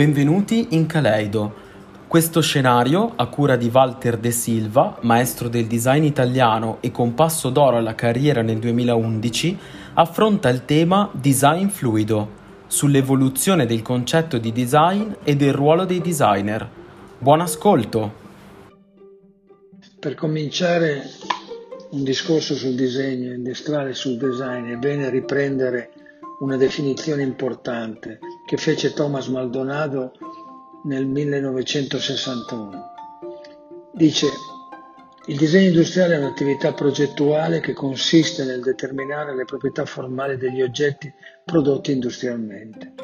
Benvenuti in Caleido. Questo scenario, a cura di Walter De Silva, maestro del design italiano e con passo d'oro alla carriera nel 2011, affronta il tema design fluido, sull'evoluzione del concetto di design e del ruolo dei designer. Buon ascolto! Per cominciare un discorso sul disegno industriale, sul design, è bene riprendere una definizione importante che fece Thomas Maldonado nel 1961. Dice, il disegno industriale è un'attività progettuale che consiste nel determinare le proprietà formali degli oggetti prodotti industrialmente.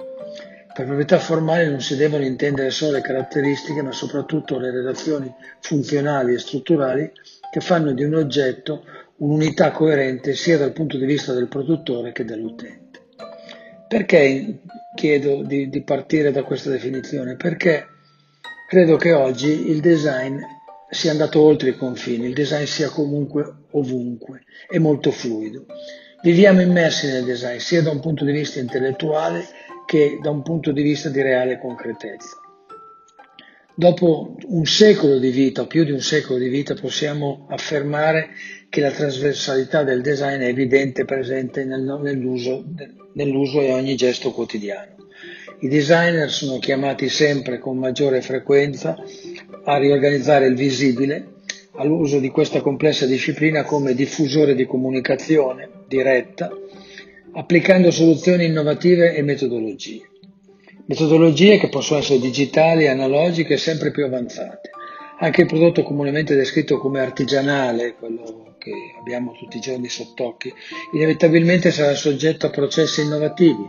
Per proprietà formali non si devono intendere solo le caratteristiche, ma soprattutto le relazioni funzionali e strutturali che fanno di un oggetto un'unità coerente sia dal punto di vista del produttore che dell'utente. Perché chiedo di, di partire da questa definizione? Perché credo che oggi il design sia andato oltre i confini, il design sia comunque ovunque, è molto fluido. Viviamo immersi nel design sia da un punto di vista intellettuale che da un punto di vista di reale concretezza. Dopo un secolo di vita, più di un secolo di vita, possiamo affermare che la trasversalità del design è evidente e presente nell'uso, nell'uso e ogni gesto quotidiano. I designer sono chiamati sempre con maggiore frequenza a riorganizzare il visibile all'uso di questa complessa disciplina come diffusore di comunicazione diretta, applicando soluzioni innovative e metodologie. Metodologie che possono essere digitali, analogiche e sempre più avanzate. Anche il prodotto comunemente descritto come artigianale, quello che abbiamo tutti i giorni sott'occhi, inevitabilmente sarà soggetto a processi innovativi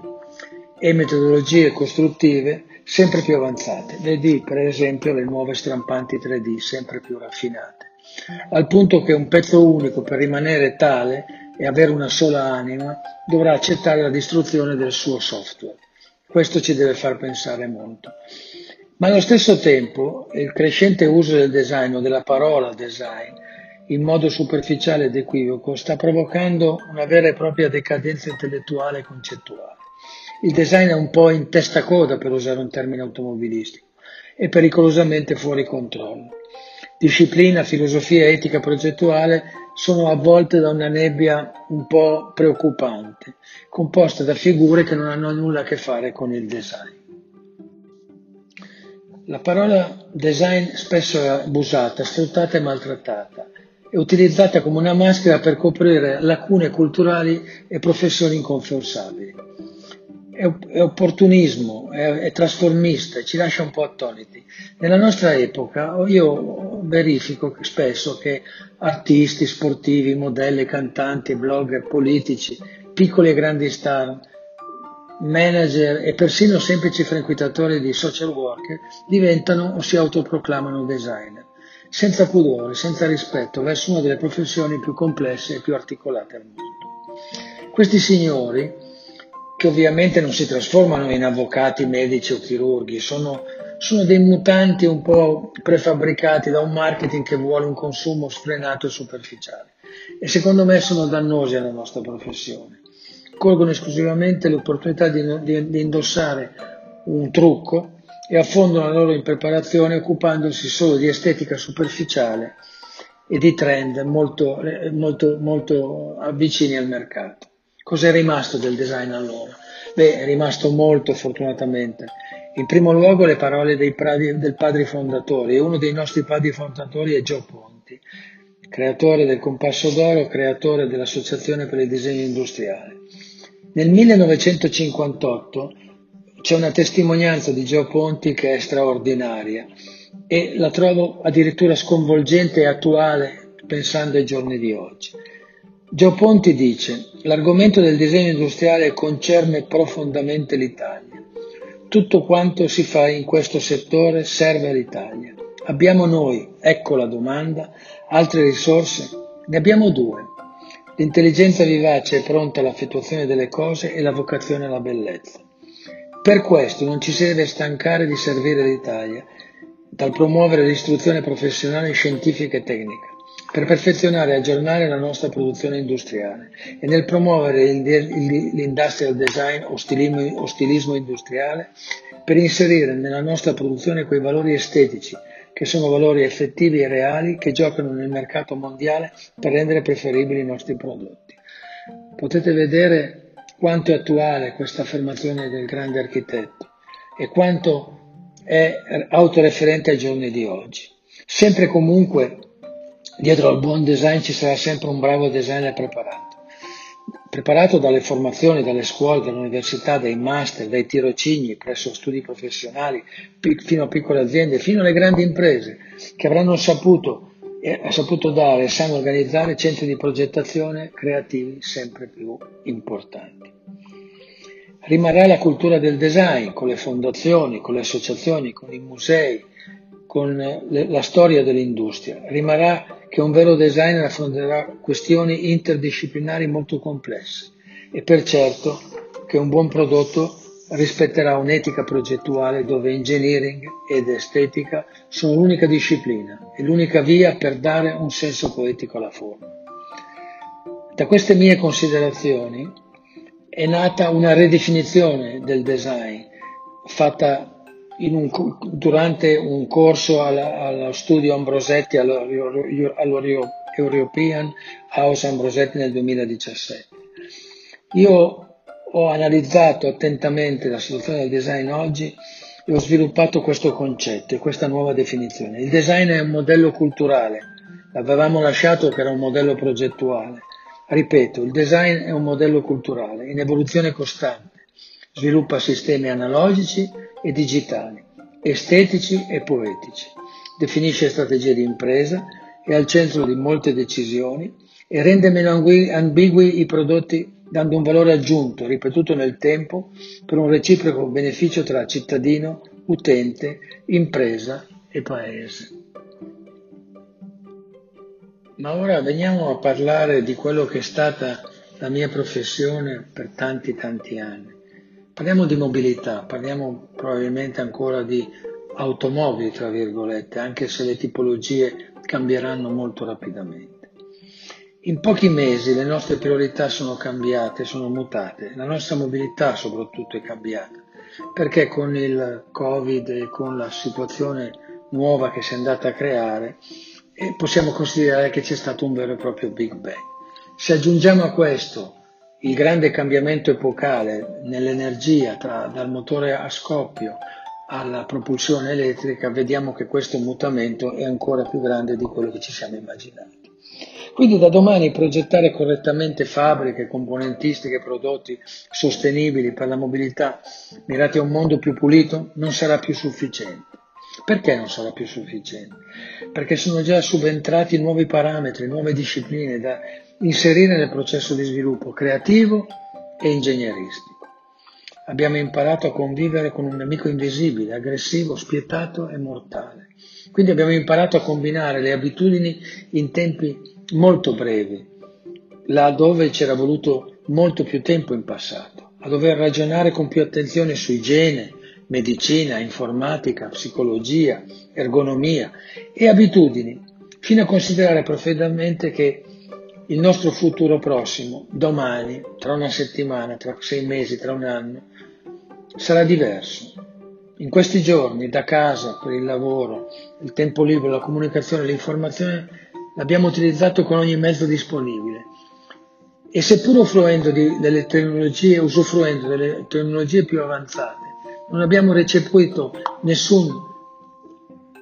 e metodologie costruttive sempre più avanzate. Vedi per esempio le nuove stampanti 3D sempre più raffinate, al punto che un pezzo unico per rimanere tale e avere una sola anima dovrà accettare la distruzione del suo software. Questo ci deve far pensare molto. Ma allo stesso tempo il crescente uso del design o della parola design in modo superficiale ed equivoco, sta provocando una vera e propria decadenza intellettuale e concettuale. Il design è un po' in testa coda, per usare un termine automobilistico, e pericolosamente fuori controllo. Disciplina, filosofia etica progettuale sono avvolte da una nebbia un po' preoccupante, composta da figure che non hanno nulla a che fare con il design. La parola design spesso è abusata, sfruttata e maltrattata è utilizzata come una maschera per coprire lacune culturali e professioni inconfessabili. È, è opportunismo, è, è, trasformista, ci lascia un po' attoniti. Nella nostra epoca io verifico spesso che artisti, sportivi, modelli, cantanti, blogger, politici, piccoli e grandi star, manager e persino semplici frequentatori di social worker diventano o si autoproclamano designer senza pudore, senza rispetto verso una delle professioni più complesse e più articolate al mondo. Questi signori, che ovviamente non si trasformano in avvocati, medici o chirurghi, sono, sono dei mutanti un po' prefabbricati da un marketing che vuole un consumo sfrenato e superficiale e secondo me sono dannosi alla nostra professione. Colgono esclusivamente l'opportunità di, di, di indossare un trucco e affondano la loro impreparazione occupandosi solo di estetica superficiale e di trend molto, molto, molto vicini al mercato. Cos'è rimasto del design allora? Beh, è rimasto molto fortunatamente. In primo luogo le parole padri, del padre fondatore e uno dei nostri padri fondatori è Joe Ponti, creatore del Compasso d'Oro, creatore dell'Associazione per il Disegno Industriale. Nel 1958 c'è una testimonianza di Gio Ponti che è straordinaria e la trovo addirittura sconvolgente e attuale pensando ai giorni di oggi. Gio Ponti dice l'argomento del disegno industriale concerne profondamente l'Italia. Tutto quanto si fa in questo settore serve all'Italia. Abbiamo noi, ecco la domanda, altre risorse? Ne abbiamo due. L'intelligenza vivace e pronta all'affettuazione delle cose e la vocazione alla bellezza. Per questo non ci si deve stancare di servire l'Italia, dal promuovere l'istruzione professionale, scientifica e tecnica, per perfezionare e aggiornare la nostra produzione industriale e nel promuovere l'industrial design o stilismo, o stilismo industriale per inserire nella nostra produzione quei valori estetici che sono valori effettivi e reali che giocano nel mercato mondiale per rendere preferibili i nostri prodotti. Potete vedere quanto è attuale questa affermazione del grande architetto e quanto è autoreferente ai giorni di oggi. Sempre comunque dietro al buon design ci sarà sempre un bravo designer preparato preparato dalle formazioni, dalle scuole, dall'università, dai master, dai tirocini presso studi professionali, fino a piccole aziende, fino alle grandi imprese che avranno saputo, eh, saputo dare e sanno organizzare centri di progettazione creativi sempre più importanti. Rimarrà la cultura del design con le fondazioni, con le associazioni, con i musei, con la storia dell'industria. Rimarrà che un vero designer affronterà questioni interdisciplinari molto complesse e per certo che un buon prodotto rispetterà un'etica progettuale dove engineering ed estetica sono l'unica disciplina e l'unica via per dare un senso poetico alla forma. Da queste mie considerazioni è nata una ridefinizione del design fatta un, durante un corso allo studio Ambrosetti all'European House Ambrosetti nel 2017. Io ho analizzato attentamente la situazione del design oggi e ho sviluppato questo concetto e questa nuova definizione. Il design è un modello culturale, l'avevamo lasciato che era un modello progettuale. Ripeto, il design è un modello culturale in evoluzione costante, sviluppa sistemi analogici e digitali, estetici e poetici. Definisce strategie di impresa, è al centro di molte decisioni e rende meno ambigui i prodotti dando un valore aggiunto, ripetuto nel tempo, per un reciproco beneficio tra cittadino, utente, impresa e paese. Ma ora veniamo a parlare di quello che è stata la mia professione per tanti tanti anni. Parliamo di mobilità, parliamo probabilmente ancora di automobili, tra virgolette, anche se le tipologie cambieranno molto rapidamente. In pochi mesi le nostre priorità sono cambiate, sono mutate, la nostra mobilità soprattutto è cambiata, perché con il Covid e con la situazione nuova che si è andata a creare, eh, possiamo considerare che c'è stato un vero e proprio Big Bang. Se aggiungiamo a questo il grande cambiamento epocale nell'energia tra, dal motore a scoppio alla propulsione elettrica, vediamo che questo mutamento è ancora più grande di quello che ci siamo immaginati. Quindi da domani progettare correttamente fabbriche, componentistiche, prodotti sostenibili per la mobilità mirati a un mondo più pulito non sarà più sufficiente. Perché non sarà più sufficiente? Perché sono già subentrati nuovi parametri, nuove discipline da inserire nel processo di sviluppo creativo e ingegneristico. Abbiamo imparato a convivere con un nemico invisibile, aggressivo, spietato e mortale. Quindi abbiamo imparato a combinare le abitudini in tempi molto brevi, là dove c'era voluto molto più tempo in passato, a dover ragionare con più attenzione su igiene, medicina, informatica, psicologia, ergonomia e abitudini, fino a considerare profondamente che il nostro futuro prossimo, domani, tra una settimana, tra sei mesi, tra un anno, sarà diverso. In questi giorni, da casa, per il lavoro, il tempo libero, la comunicazione, l'informazione, l'abbiamo utilizzato con ogni mezzo disponibile. E seppur usufruendo delle tecnologie, usufruendo delle tecnologie più avanzate, non abbiamo recepito nessun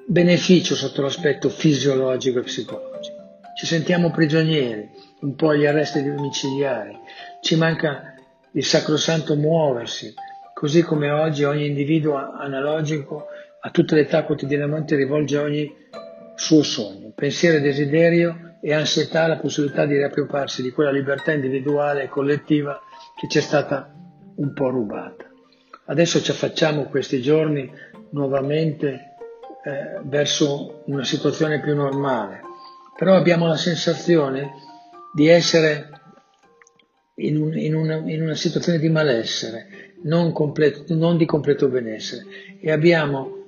beneficio sotto l'aspetto fisiologico e psicologico. Ci sentiamo prigionieri, un po' agli arresti domiciliari, ci manca il sacrosanto muoversi, così come oggi ogni individuo analogico a tutte le età quotidianamente rivolge ogni suo sogno, pensiero e desiderio e ansietà la possibilità di riappropriarsi di quella libertà individuale e collettiva che ci è stata un po' rubata. Adesso ci affacciamo questi giorni nuovamente eh, verso una situazione più normale, però abbiamo la sensazione di essere in, un, in, una, in una, situazione di malessere, non, completo, non di completo benessere e abbiamo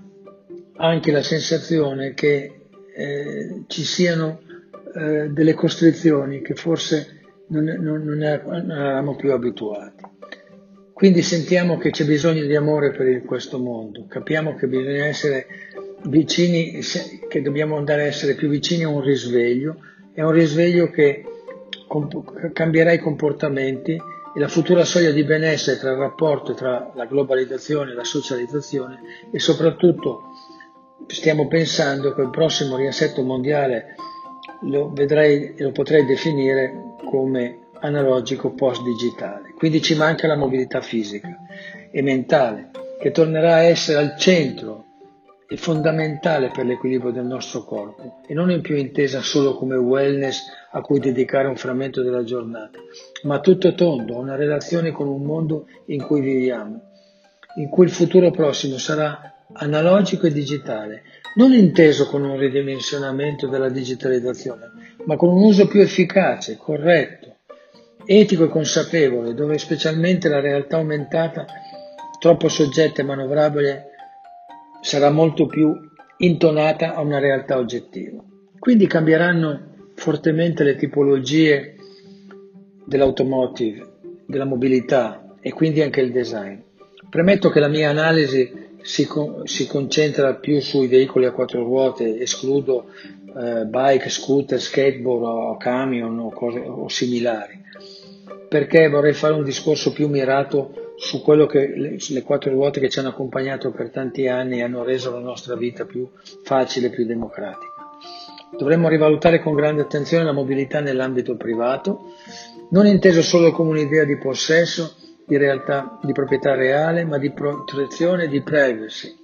anche la sensazione che eh, ci siano eh, delle costrizioni che forse non, non, non, eravamo più abituati. Quindi sentiamo che c'è bisogno di amore per questo mondo, capiamo che bisogna essere vicini, che dobbiamo andare a essere più vicini a un risveglio, è un risveglio che cambierà i comportamenti e la futura soglia di benessere tra il rapporto tra la globalizzazione e la socializzazione e soprattutto stiamo pensando che il prossimo riassetto mondiale lo vedrei lo potrei definire come analogico post-digitale. Quindi ci manca la mobilità fisica e mentale che tornerà a essere al centro e fondamentale per l'equilibrio del nostro corpo e non in più intesa solo come wellness a cui dedicare un frammento della giornata, ma tutto tondo, una relazione con un mondo in cui viviamo, in cui il futuro prossimo sarà analogico e digitale, non inteso con un ridimensionamento della digitalizzazione, ma con un uso più efficace, corretto, etico e consapevole, dove specialmente la realtà aumentata, troppo soggetta e manovrabile, sarà molto più intonata a una realtà oggettiva. Quindi cambieranno fortemente le tipologie dell'automotive, della mobilità e quindi anche il design. Premetto che la mia analisi si, si concentra più sui veicoli a quattro ruote, escludo eh, bike, scooter, skateboard o camion o, cose, o similari, perché vorrei fare un discorso più mirato su quello che le, le quattro ruote che ci hanno accompagnato per tanti anni hanno reso la nostra vita più facile, più democratica. Dovremmo rivalutare con grande attenzione la mobilità nell'ambito privato, non inteso solo come un'idea di possesso, di realtà di proprietà reale, ma di protezione e di privacy.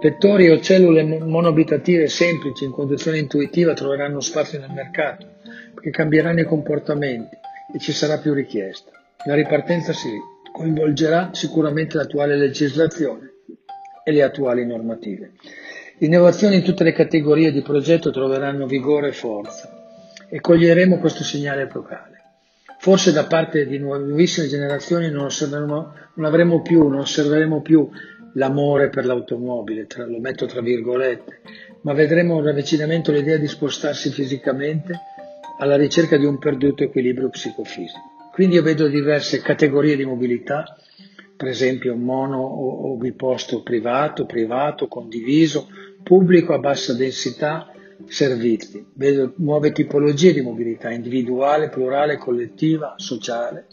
Vettori o cellule monoabitative semplici in condizione intuitiva troveranno spazio nel mercato, perché cambieranno i comportamenti e ci sarà più richiesta. La ripartenza si coinvolgerà sicuramente l'attuale legislazione e le attuali normative. Le innovazioni in tutte le categorie di progetto troveranno vigore e forza e coglieremo questo segnale epocale. Forse da parte di nuovissime generazioni non, non avremo più, non osserveremo più l'amore per l'automobile, tra, lo metto tra virgolette, ma vedremo un ravvicinamento l'idea di spostarsi fisicamente alla ricerca di un perduto equilibrio psicofisico. Quindi io vedo diverse categorie di mobilità, per esempio mono o, o biposto privato, privato, condiviso, pubblico a bassa densità, servizi. Vedo nuove tipologie di mobilità, individuale, plurale, collettiva, sociale.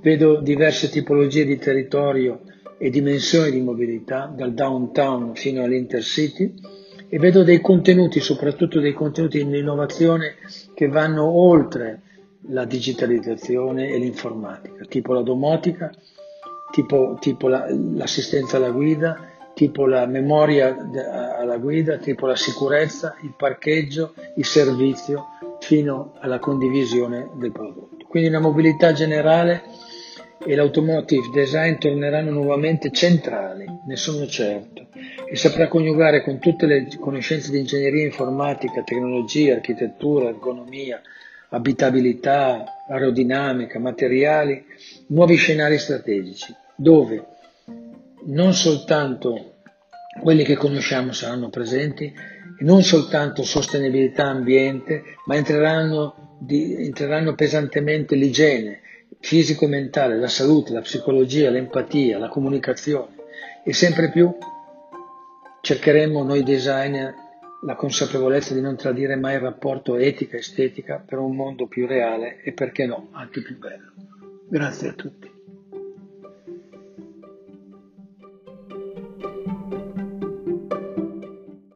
Vedo diverse tipologie di territorio e dimensioni di mobilità, dal downtown fino all'intercity, e vedo dei contenuti, soprattutto dei contenuti di innovazione che vanno oltre la digitalizzazione e l'informatica, tipo la domotica, tipo, tipo la, l'assistenza alla guida, tipo la memoria alla guida, tipo la sicurezza, il parcheggio, il servizio, fino alla condivisione del prodotto. Quindi la mobilità generale e l'automotive design torneranno nuovamente centrali, ne sono certo, e saprà coniugare con tutte le conoscenze di ingegneria informatica, tecnologia, architettura, ergonomia, abitabilità, aerodinamica, materiali, nuovi scenari strategici, dove non soltanto quelli che conosciamo saranno presenti e non soltanto sostenibilità ambiente, ma entreranno, di, entreranno pesantemente l'igiene fisico-mentale, la salute, la psicologia, l'empatia, la comunicazione. E sempre più cercheremo noi designer la consapevolezza di non tradire mai il rapporto etica-estetica per un mondo più reale e perché no, anche più bello. Grazie a tutti.